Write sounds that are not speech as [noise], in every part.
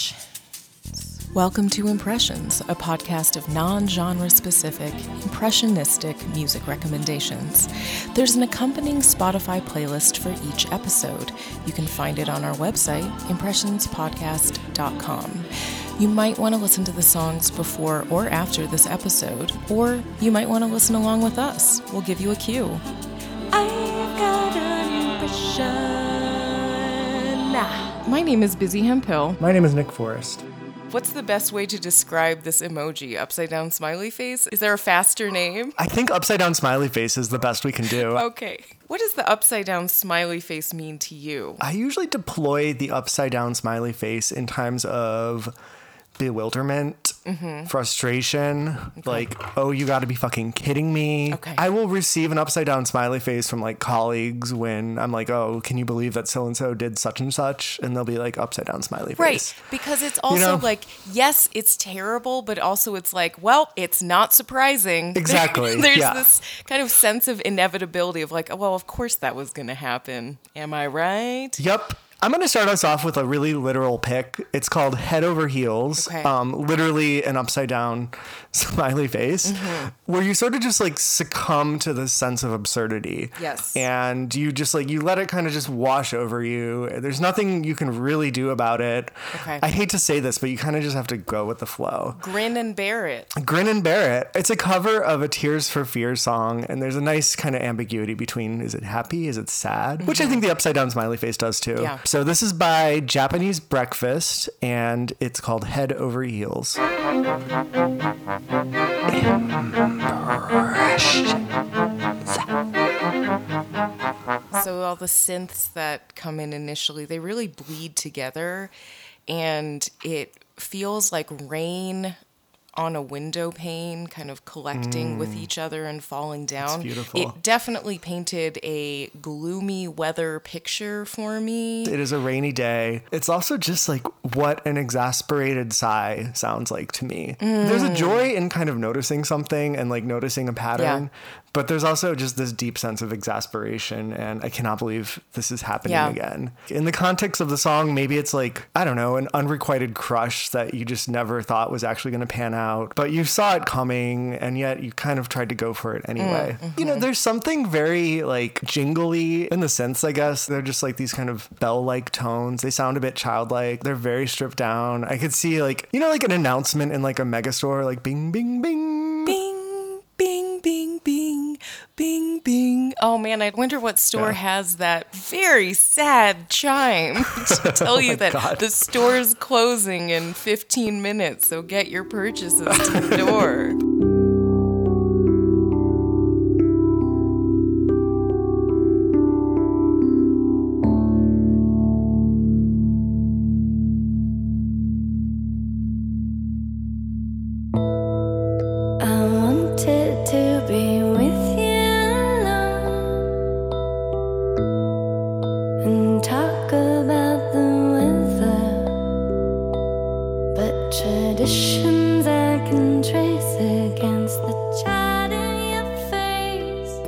Impressions. Welcome to Impressions, a podcast of non genre specific, impressionistic music recommendations. There's an accompanying Spotify playlist for each episode. You can find it on our website, impressionspodcast.com. You might want to listen to the songs before or after this episode, or you might want to listen along with us. We'll give you a cue. My name is Busy Hempill. My name is Nick Forrest. What's the best way to describe this emoji? Upside down smiley face? Is there a faster name? I think upside down smiley face is the best we can do. Okay. What does the upside down smiley face mean to you? I usually deploy the upside down smiley face in times of bewilderment, Mm-hmm. frustration, like, oh, you got to be fucking kidding me. Okay. I will receive an upside down smiley face from like colleagues when I'm like, oh, can you believe that so and so did such and such? And they'll be like, upside down smiley face. Right. Because it's also know? like, yes, it's terrible, but also it's like, well, it's not surprising. [laughs] Exactly, [laughs] There's yeah. this kind of sense of inevitability of like, oh, well, of course that was going to happen. Am I right? Yep. I'm going to start us off with a really literal pick. It's called Head Over Heels. Okay. Um, literally an upside down [laughs] smiley face, Mm-hmm. where you sort of just like succumb to the sense of absurdity. Yes. And you just like, you let it kind of just wash over you. There's nothing you can really do about it. Okay. I hate to say this, but you kind of just have to go with the flow. Grin and bear it. Grin and Bear It. It's a cover of a Tears for Fears song, and there's a nice kind of ambiguity between is it happy, is it sad? Which I think the upside down smiley face does too. Mm-hmm. Yeah. So this is by Japanese Breakfast, and it's called Head Over Heels. So all the synths that come in initially, they really bleed together and it feels like rain on a window pane kind of collecting with mm. each other and falling down. beautiful. It definitely painted a gloomy weather picture for me. It is a rainy day. It's also just like what an exasperated sigh sounds like to me. There's a mm. joy in kind of noticing something and like noticing a pattern, Yeah. But there's also just this deep sense of exasperation and I cannot believe this is happening Yeah. again. In the context of the song, maybe it's like, I don't know, an unrequited crush that you just never thought was actually going to pan out, but you saw it coming and yet you kind of tried to go for it anyway. Mm, you know, mm-hmm. there's something very like jingly in the sense, I guess. They're just like these kind of bell like tones. They sound a bit childlike. They're very stripped down. I could see like, you know, like an announcement in like a mega store, like bing, bing, bing. Bing, Oh man, I wonder what store Yeah. has that very sad chime [laughs] to [laughs] oh tell you that Oh God. the store's closing in 15 minutes, so get your purchases to the door. [laughs]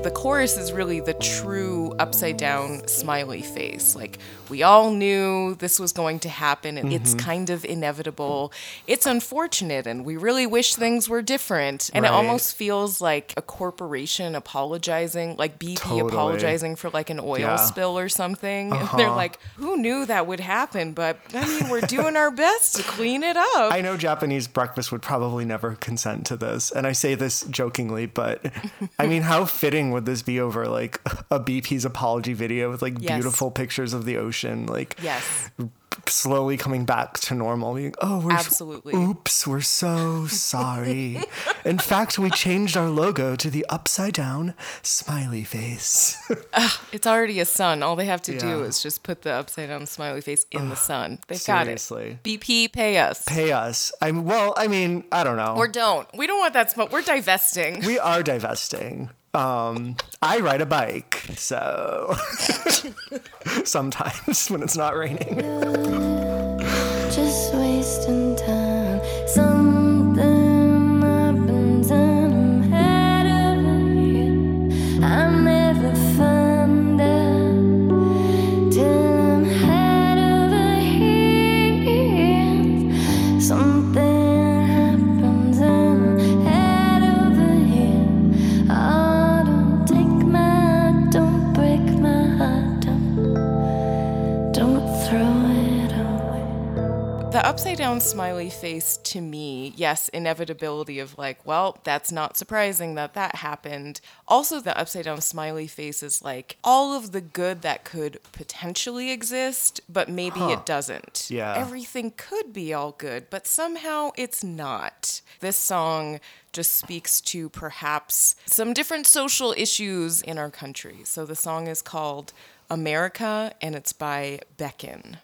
The chorus is really the true upside down smiley face. Like, we all knew this was going to happen, and it's mm-hmm. kind of inevitable. It's unfortunate, and we really wish things were different. And it almost feels like a corporation apologizing, like BP Totally. apologizing for like an oil Yeah. spill or something. And [laughs] they're uh-huh. like, who knew that would happen? But I mean, we're doing our best to clean it up. I know Japanese breakfast would probably never consent to this, and I say this jokingly, but I mean, how fitting would this be over like a BP's apology video with like Yes. beautiful pictures of the ocean, like yes. Slowly coming back to normal? Being, oh, we're Absolutely. Oops, we're so [laughs] sorry. In fact, we changed our logo to the upside down smiley face. [laughs] It's already a sun. All they have to do is just put the upside down smiley face in the sun. They've seriously. got it. BP, pay us. Pay us. I'm well. I mean, I don't know. or don't. We don't want that smoke. We're divesting. we are divesting. Um, I ride a bike, so [laughs] sometimes when it's not raining. The upside down smiley face to me, yes, inevitability of like, well, that's not surprising that that happened. Also, the upside down smiley face is like all of the good that could potentially exist, but maybe it doesn't. Yeah. Everything could be all good, but somehow it's not. This song just speaks to perhaps some different social issues in our country. So the song is called America and it's by Beckon.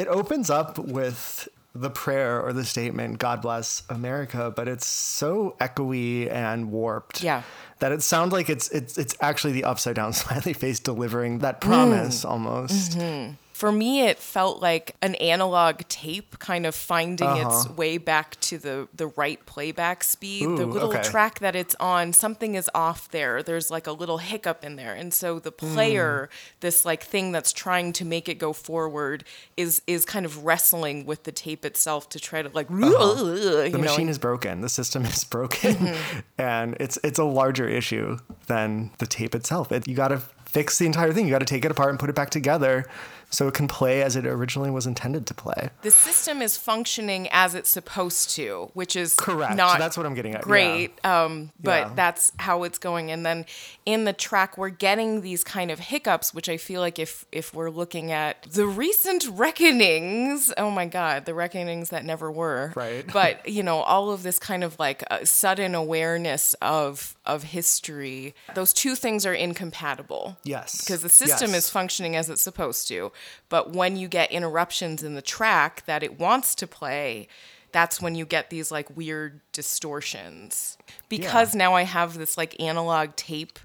It opens up with the prayer or the statement, God bless America, but it's so echoey and warped. Yeah. That it sounds like it's it's it's actually the upside down [laughs] smiley face delivering that promise mm. almost. Mm-hmm. For me, it felt like an analog tape kind of finding its way back to the, the right playback speed. the Uh-huh. Little okay. track that it's on, something is off there. There's like a little hiccup in there. And so the player, Hmm. this like thing that's trying to make it go forward, is is kind of wrestling with the tape itself to try to like, Uh-huh. The know, machine and- is broken. The system is [laughs] broken, Mm-hmm. and it's it's a larger issue than the tape itself. It, you got to fix the entire thing. You got to take it apart and put it back together so it can play as it originally was intended to play. the system is functioning as it's supposed to, which is Correct. Not That's what I'm getting at, yeah. Great, um, but Yeah. that's how it's going. And then in the track, we're getting these kind of hiccups, which I feel like if if we're looking at the recent reckonings, oh my God, the reckonings that never were. Right. But you know, all of this kind of like uh, sudden awareness of of history. Those two things are incompatible. Yes. Because the system Yes. is functioning as it's supposed to. But when you get interruptions in the track that it wants to play, that's when you get these like weird distortions. Because now I have this like analog tape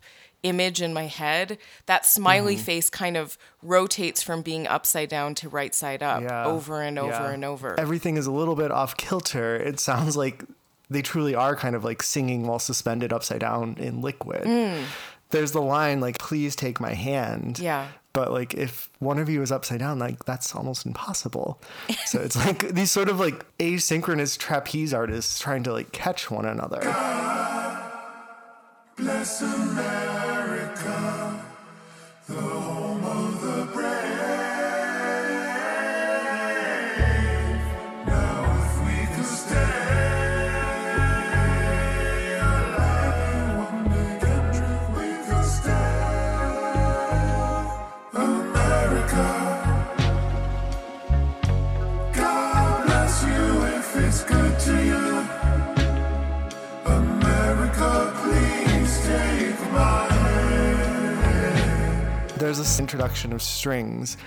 image in my head, that smiley Mm-hmm. face kind of rotates from being upside down to right side up Yeah. over and over Yeah. and over. Everything is a little bit off kilter. It sounds like they truly are kind of like singing while suspended upside down in liquid. Mm. There's the line like, "Please take my hand." Yeah. But like, if one of you is upside down, like that's almost impossible. [laughs] So it's like these sort of like asynchronous trapeze artists trying to like catch one another. Bless America, the home of the brave. There's this introduction of strings.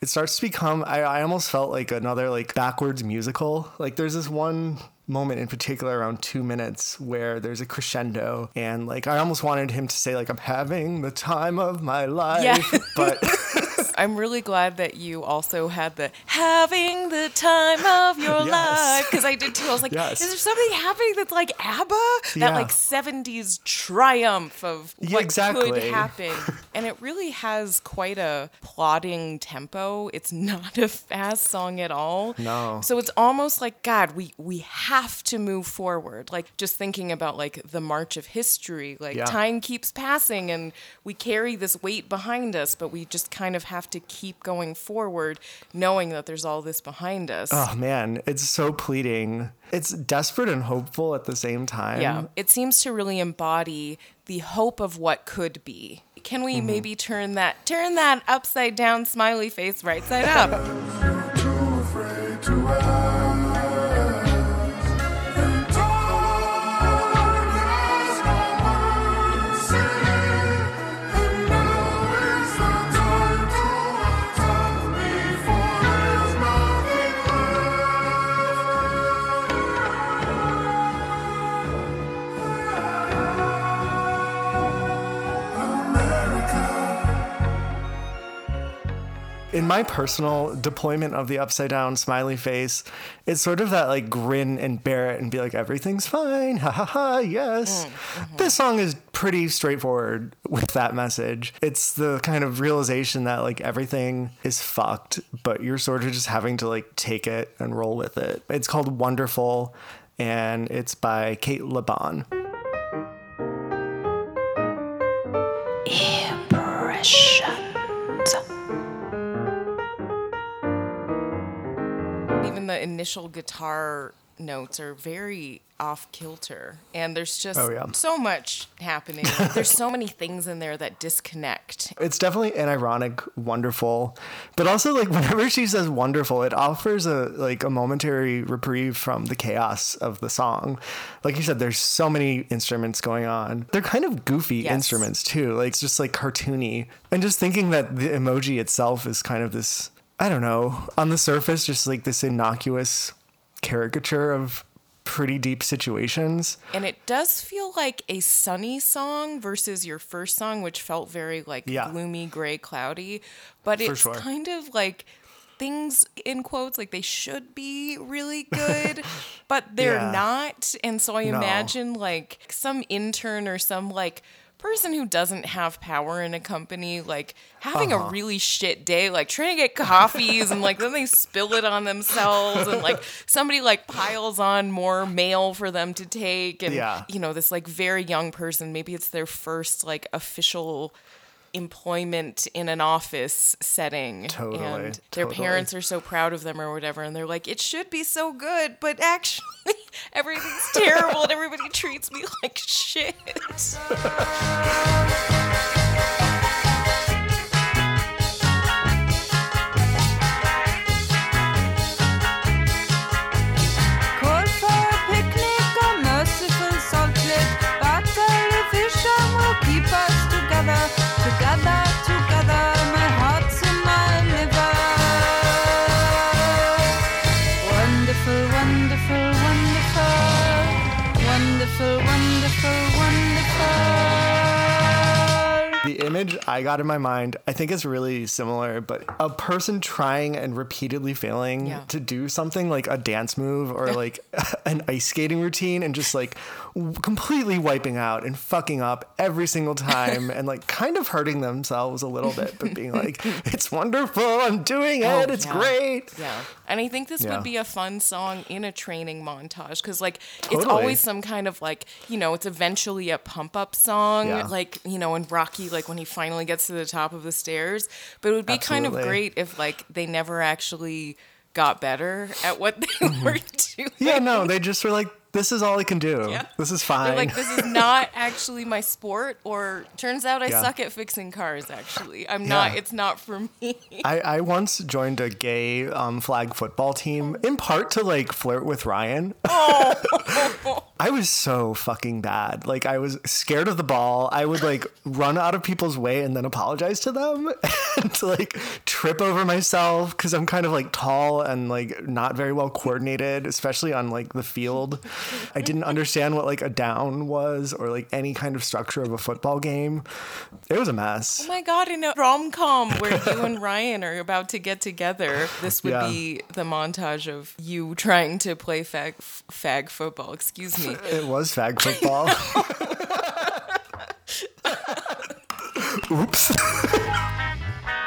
It starts to become I, I almost felt like another like backwards musical. Like there's this one moment in particular around two minutes where there's a crescendo and like I almost wanted him to say like I'm having the time of my life. Yeah. But [laughs] I'm really glad that you also had the having the time of your [laughs] Yes. life because I did too. I was like, Yes. is there something happening that's like ABBA? That Yeah. like 70s triumph of what could happen. [laughs] and it really has quite a plodding tempo. It's [laughs] not a fast song at all. No. So it's almost like God, we we have to move forward. Like just thinking about like the march of history, like Yeah. time keeps passing and we carry this weight behind us, but we just kind of have to keep going forward knowing that there's all this behind us. oh man, it's so pleading. It's desperate and hopeful at the same time. Yeah, it seems to really embody the hope of what could be. Can we Mm-hmm. maybe turn that turn that upside down smiley face right side up? My personal deployment of the upside down smiley face, is sort of that like grin and bear it and be like, everything's fine. Ha ha ha. Yes. Mm, mm-hmm. This song is pretty straightforward with that message. It's the kind of realization that like everything is fucked, but you're sort of just having to like take it and roll with it. It's called Wonderful and it's by Kate Le Bon. Initial guitar notes are very off kilter and there's just Oh, yeah. so much happening [laughs] there's so many things in there that disconnect It's definitely an ironic, wonderful, but also like whenever she says wonderful, it offers a like a momentary reprieve from the chaos of the song. Like you said, there's so many instruments going on. They're kind of goofy Yes. instruments too. Like it's just like cartoony. And just thinking that the emoji itself is kind of this, I don't know, on the surface, just like this innocuous caricature of pretty deep situations. and it does feel like a sunny song versus your first song which felt very like Yeah. gloomy gray cloudy but For it's sure. kind of like things in quotes like they should be really good [laughs] but they're Yeah. not and so i No. imagine like some intern or some like person who doesn't have power in a company like having Uh-huh. a really shit day like trying to get coffees and like then they spill it on themselves and like somebody like piles on more mail for them to take and Yeah. you know this like very young person maybe it's their first like official employment in an office setting Totally, and their totally. parents are so proud of them or whatever and they're like it should be so good but actually [laughs] everything's terrible and everybody treats me [laughs] like shit [laughs] I got in my mind, I think it's really similar, but a person trying and repeatedly failing Yeah. to do something like a dance move or [laughs] like [laughs] an ice skating routine and just like completely wiping out and fucking up every single time and like kind of hurting themselves a little bit, but being like, [laughs] it's wonderful, I'm doing it, Oh, it's yeah. great. Yeah. And I think this Yeah. would be a fun song in a training montage because, like, it's always some kind of like, you know, it's eventually a pump up song, Yeah. like, you know, in Rocky, like when he finally gets to the top of the stairs. But it would be kind of great if, like, they never actually got better at what they [laughs] were doing. Mm-hmm. Yeah, no, they just were like, this is all I can do. Yeah. This is fine. They're like, this is not [laughs] actually my sport, or turns out I Yeah. suck at fixing cars, actually. I'm not, it's not for me. [laughs] I, I once joined a gay um, flag football team in part to like flirt with Ryan. [laughs] I was so fucking bad. Like I was scared of the ball. I would like [laughs] run out of people's way and then apologize to them [laughs] and to like trip over myself because I'm kind of like tall and like not very well coordinated, especially on like the field. I didn't [laughs] understand what like a down was or like any kind of structure of a football game. It was a mess. Oh my god, in a rom com where you and Ryan are about to get together, this would Yeah. be the montage of you trying to play fag, fag football. Excuse me. It was fag football. [laughs] Oops.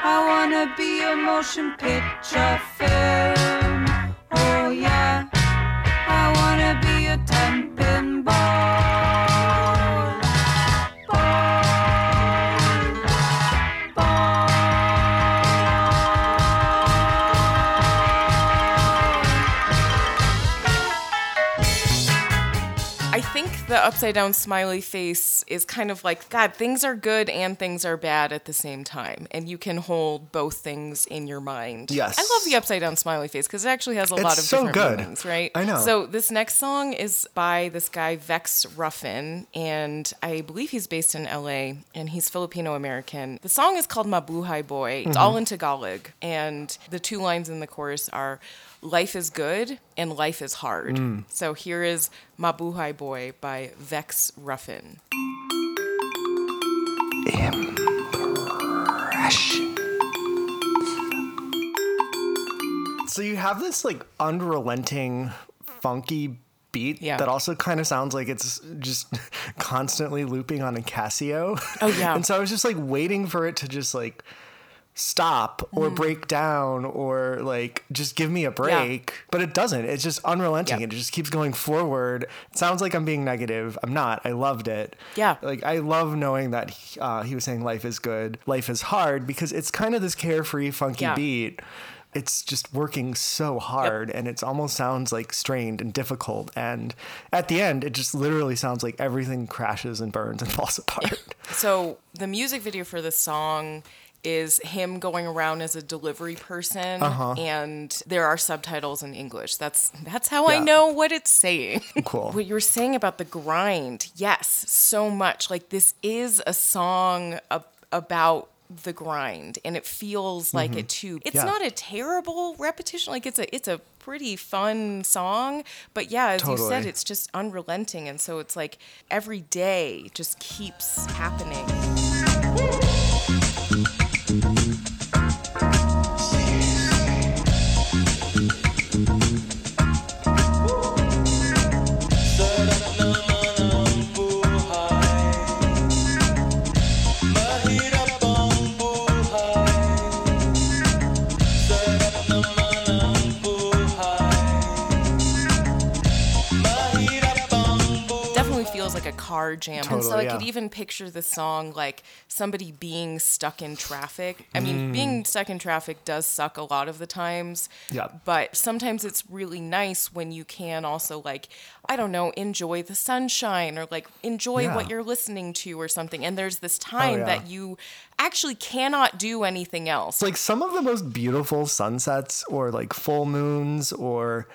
I wanna be a motion picture film. Oh yeah. I wanna be a temping upside down smiley face is kind of like, God, things are good and things are bad at the same time. And you can hold both things in your mind. Yes. I love the upside down smiley face because it actually has a lot It's of so different good. meanings, right? I know. So this next song is by this guy, Vex Ruffin. And I believe he's based in LA and he's Filipino American. The song is called Mabuhay Boy. It's Mm-hmm. all in Tagalog. And the two lines in the chorus are, Life is good and life is hard. Mm. So here is Mabuhay Boy by Vex Ruffin. So you have this like unrelenting, funky beat Yeah. that also kind of sounds like it's just [laughs] constantly looping on a Casio. Oh, yeah. [laughs] and so I was just like waiting for it to just like stop or Mm. break down or like just give me a break. But it doesn't. It's just unrelenting. Yep. It just keeps going forward. It sounds like I'm being negative. I'm not. I loved it. Yeah. Like I love knowing that uh, he was saying life is good, life is hard because it's kind of this carefree, funky Yeah. beat. it's just working so hard and it almost sounds like strained and difficult. And at the end, it just literally sounds like everything crashes and burns and [laughs] falls apart. So the music video for this song is him going around as a delivery person Uh-huh. and there are subtitles in English. That's that's how I know what it's saying. Cool. [laughs] what you were saying about the grind. Yes, so much. Like this is a song ab- about the grind and it feels like it too. It's Mm-hmm. Yeah. not a terrible repetition. Like it's a it's a pretty fun song, but yeah, as you said it's just unrelenting and so it's like every day just keeps happening. Car jam. and so Totally, I could even picture the song like somebody being stuck in traffic. I mean, Mm. being stuck in traffic does suck a lot of the times. Yeah. But sometimes it's really nice when you can also like, I don't know, enjoy the sunshine or like enjoy Yeah. Oh, what you're listening to or something. And there's this time yeah. that you actually cannot do anything else. like some of the most beautiful sunsets or like full moons or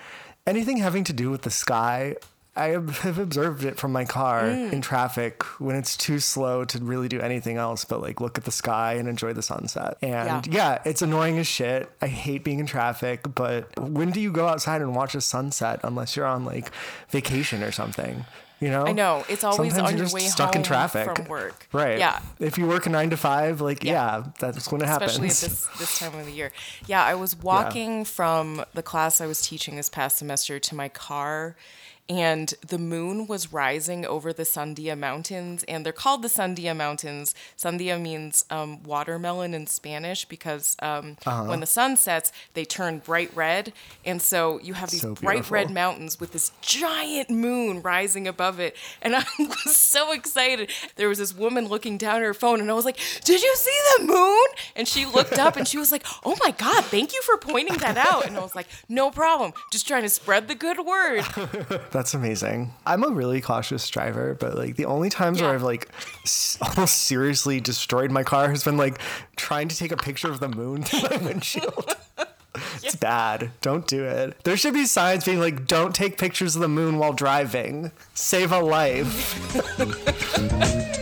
anything having to do with the sky i [laughs] have observed it from my car Mm. in traffic when it's too slow to really do anything else but like look at the sky and enjoy the sunset and Yeah. yeah, it's annoying as shit i hate being in traffic but when do you go outside and watch a sunset unless you're on like vacation or something you know I know. It's always Sometimes on you're your way stuck in traffic from work. right Yeah. if you work a nine to five like Yeah. yeah, that's when it happens especially at this [laughs] this time of the year. Yeah, I was walking from the class I was teaching this past semester to my car. And the moon was rising over the Sandia Mountains, and they're called the Sandia Mountains. Sandia means um, watermelon in Spanish because um, Uh-huh. when the sun sets, they turn bright red. And so you have these So bright red mountains with this giant moon rising above it. And [laughs] I was so excited. There was this woman looking down at her phone, and I was like, Did you see the moon? And she looked up and she was like, Oh my God, thank you for pointing that out. And I was like, No problem. Just trying to spread the good word. [laughs] That's amazing. I'm a really cautious driver, but like the only times where I've like almost seriously destroyed my car has been like trying to take a picture of the moon through my [laughs] windshield. It's bad. Don't do it. There should be signs being like, don't take pictures of the moon while driving. Save a life. [laughs]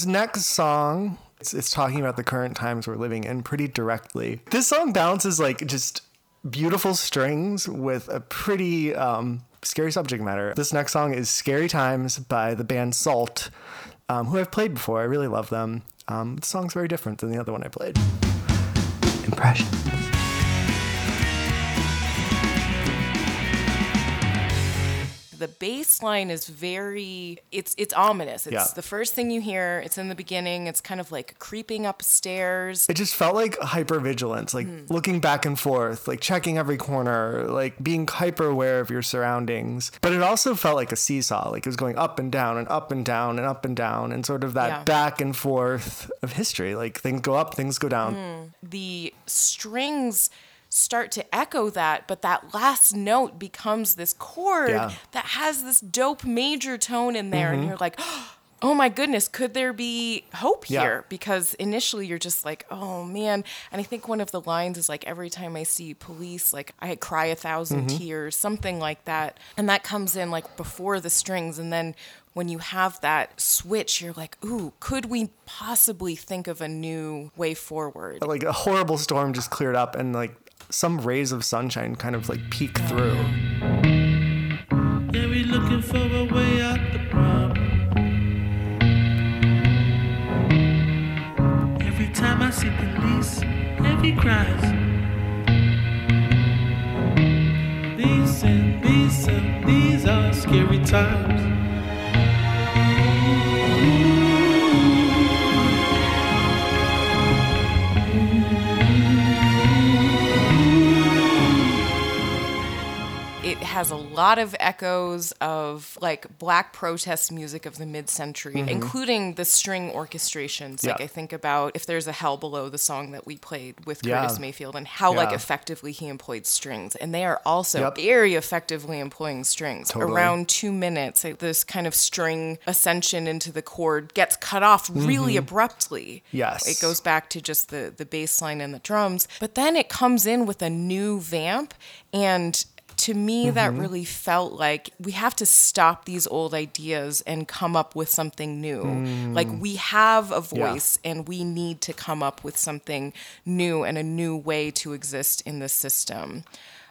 This next song, it's, it's talking about the current times we're living in pretty directly. This song balances like just beautiful strings with a pretty um, scary subject matter. This next song is Scary Times by the band Salt, um, who I've played before. I really love them. Um, the song's very different than the other one I played. Impression. The bass line is very it's it's ominous. It's Yeah. the first thing you hear. It's in the beginning. It's kind of like creeping upstairs. It just felt like hypervigilance, like hmm. looking back and forth, like checking every corner, like being hyper aware of your surroundings. But it also felt like a seesaw, like it was going up and down and up and down and up and down, and sort of that Yeah. back and forth of history. Like things go up, things go down. Hmm. the strings start to echo that, but that last note becomes this chord Yeah. that has this dope major tone in there, and mm-hmm. you're like, [gasps] oh my goodness, could there be hope Yeah. here? Because initially you're just like, oh man. And I think one of the lines is like, every time I see police, like I cry a 1000 mm-hmm. tears, something like that. And that comes in like before the strings, and then when you have that switch, you're like, ooh, could we possibly think of a new way forward? Like a horrible storm just cleared up, and like some rays of sunshine kind of like peek through. Yeah, we looking for a way out the problem. Every time I see police, cries. These and these and these are scary times. Has a lot of echoes of like black protest music of the mid-century including the string orchestrations like i think about if there's a hell below the song that we played with Yeah. curtis mayfield and how like effectively he employed strings and they are also Yep. very effectively employing strings Totally. around two minutes like, this kind of string ascension into the chord gets cut off really abruptly Mm-hmm. Yes. it goes back to just the the bass line and the drums but then it comes in with a new vamp and to me that Mm-hmm. really felt like we have to stop these old ideas and come up with something new like we have a Mm. Yeah. voice and we need to come up with something new and a new way to exist in the system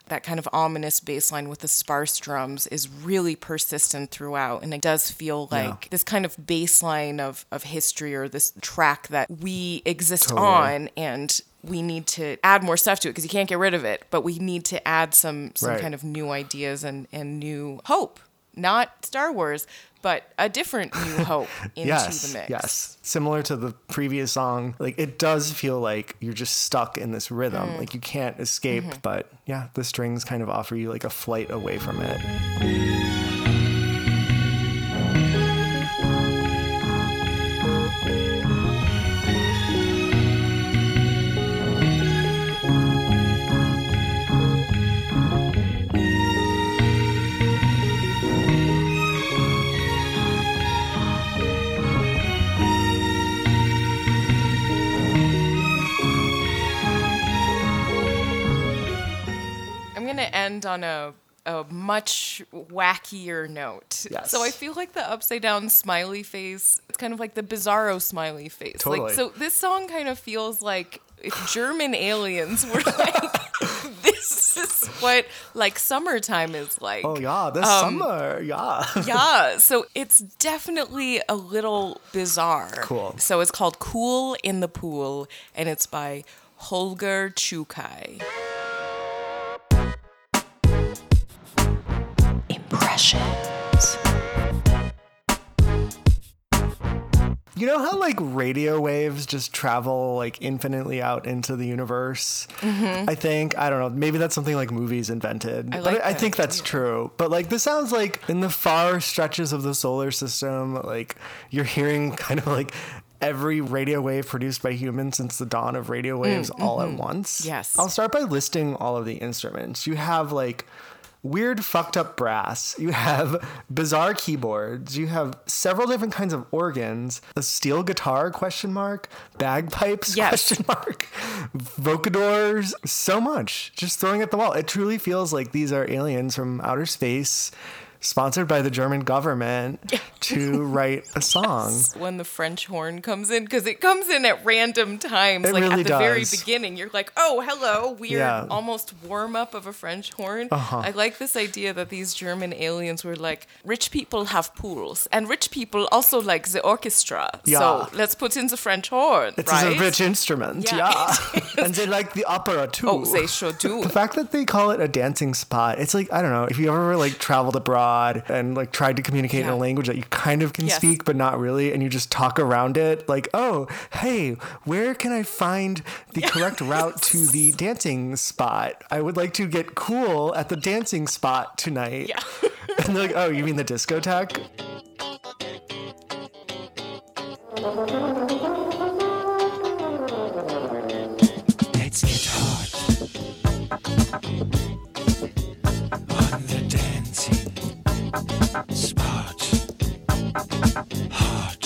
that kind of ominous bass line with the sparse drums is really persistent throughout and it does feel like this kind of baseline of, of history or this track that we exist Totally. on and we need to add more stuff to it because you can't get rid of it but we need to add some some Right. kind of new ideas and, and new hope not star wars but a different new [laughs] hope into yes, the mix yes. Similar to the previous song, like it does feel like you're just stuck in this rhythm. Mm. Like you can't escape. Mm-hmm. But yeah, the strings kind of offer you like a flight away from it. End on a a much wackier note. Yes. So I feel like the upside down smiley face, it's kind of like the bizarro smiley face. Totally. Like so this song kind of feels like if German aliens were [laughs] like this is what like summertime is like. Oh yeah, this Um, summer, yeah. [laughs] Yeah, so it's definitely a little bizarre. Cool. So it's called Cool in the Pool, and it's by Holger Czukay. Impressions. You know how like radio waves just travel like infinitely out into the universe? Mm-hmm. I think I don't know. Maybe that's something like movies invented. I but like I, I think that's true. But like this sounds like in the far stretches of the solar system, like you're hearing kind of like every radio wave produced by humans since the dawn of radio mm, waves all at mm-hmm. once. Yes. I'll start by listing all of the instruments. You have like weird fucked up brass. You have bizarre keyboards. You have several different kinds of organs. A steel guitar question mark, bagpipes Yes. question mark, vocoders, so much just throwing at the wall. It truly feels like these are aliens from outer space sponsored by the German government [laughs] to write a song. When the French horn comes in, because it comes in at random times, It like really at the very beginning, you're like, "Oh, hello!" Weird, Yeah. almost warm up of a French horn. Uh-huh. I like this idea that these German aliens were like, "Rich people have pools, and rich people also like the orchestra. Yeah. So let's put in the French horn, It's right?" a rich instrument, Yeah. yeah. [laughs] and they like the opera too. Oh, they sure do. The fact that they call it a dancing spot, it's like I don't know. If you ever like traveled abroad and like tried to communicate in a language that you kind of can Yes. speak but not really, and you just talk around it, like, oh, hey, where can I find the correct route to [laughs] the dancing spot? I would like to get cool at the dancing spot tonight. Yeah. [laughs] and they're like, oh, you mean the discotheque? [laughs] spot. Hot.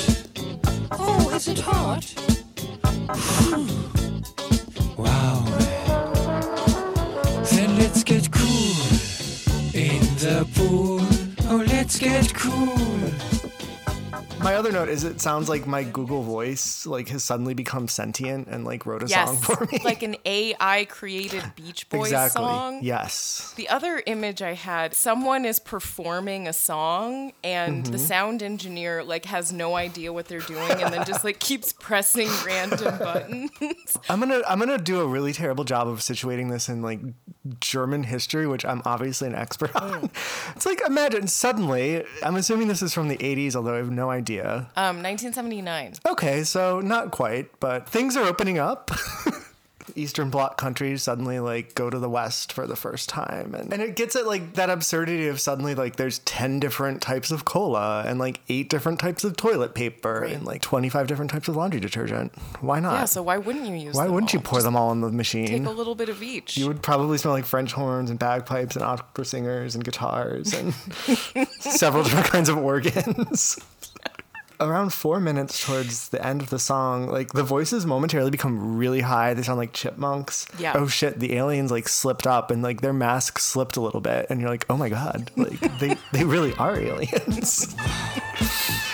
Oh, is it hot? [sighs] wow. Then let's get cool in the pool. Oh, let's get cool. My other note is it sounds like my Google voice like has suddenly become sentient and like wrote a song for me. like an AI created Beach Boys exactly. song. Yes. The other image I had, someone is performing a song and Mm-hmm. the sound engineer like has no idea what they're doing and then just like keeps pressing random [laughs] buttons. I'm gonna I'm gonna do a really terrible job of situating this in like German history, which I'm obviously an expert on. [laughs] It's like imagine suddenly, I'm assuming this is from the 80s, although I have no idea. Um, 1979. Okay, so not quite, but things are opening up. [laughs] Eastern Bloc countries suddenly like go to the West for the first time, and, and it gets at like that absurdity of suddenly like there's ten different types of cola and like eight different types of toilet paper and like twenty five different types of laundry detergent. Why not? Yeah, so why wouldn't you use Why wouldn't you pour Just them all in the machine? Take a little bit of each. You would probably smell like French horns and bagpipes and opera singers and guitars and [laughs] [laughs] several different kinds of organs. [laughs] Around four minutes towards the end of the song, like the voices momentarily become really high. They sound like chipmunks. Yeah. Oh shit, the aliens like slipped up and like their mask slipped a little bit, and you're like, oh my god, like they they really are aliens. [laughs]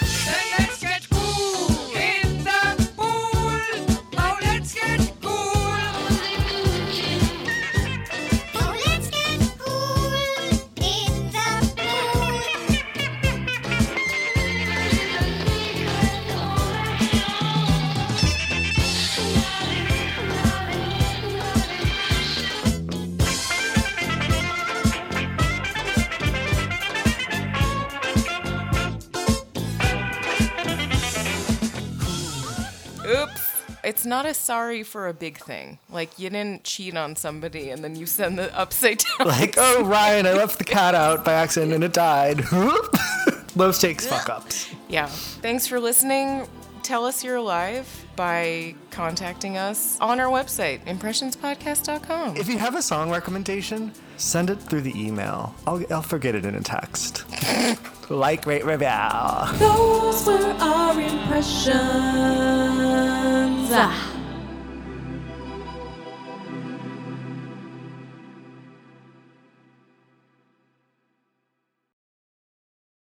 It's not a sorry for a big thing. Like you didn't cheat on somebody and then you send the upside down. [laughs] like, oh Ryan, I left the cat out by accident and it died. [laughs] Low stakes fuck ups. Yeah. Thanks for listening. Tell us you're alive by contacting us on our website, impressionspodcast.com. If you have a song recommendation, send it through the email. I'll, I'll forget it in a text. [laughs] like, rate, review. Those were our impressions. Ah.